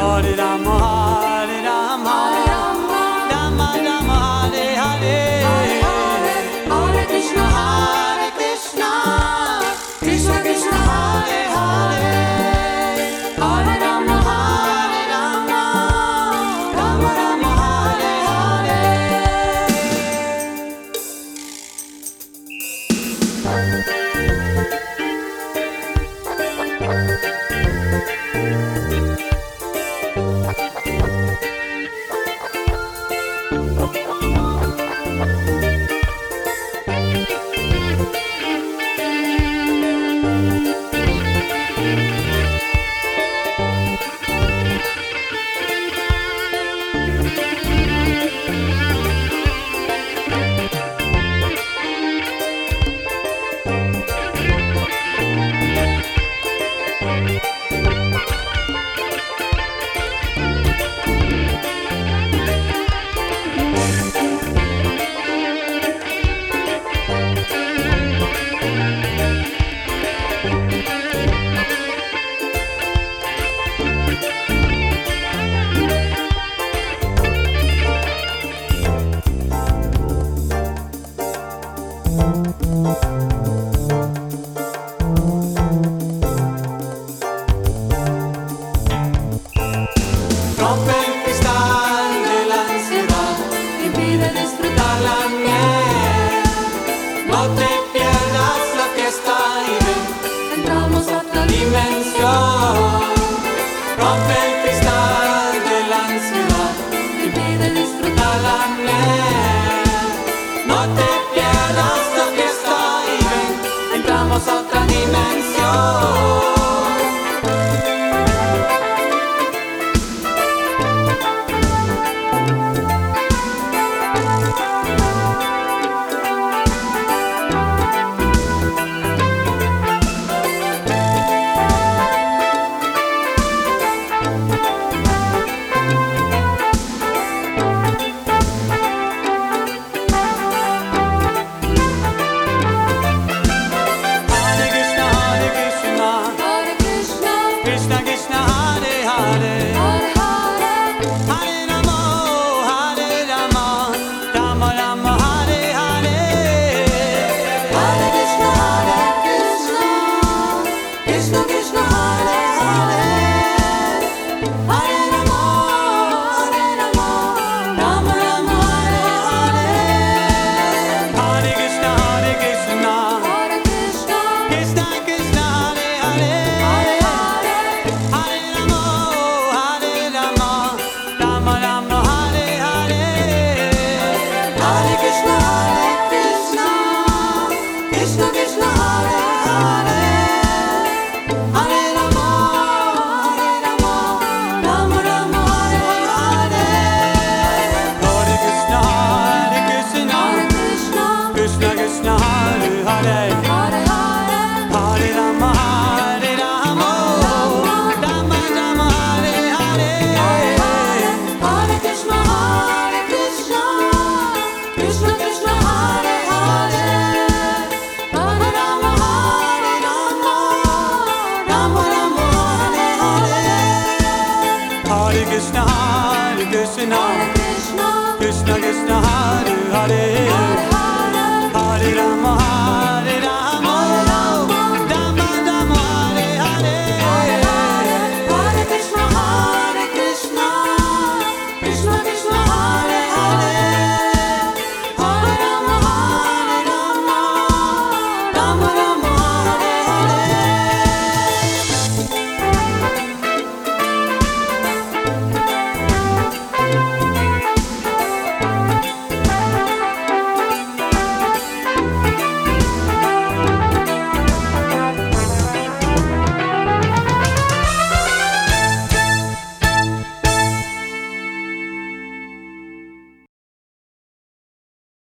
Or did I mar?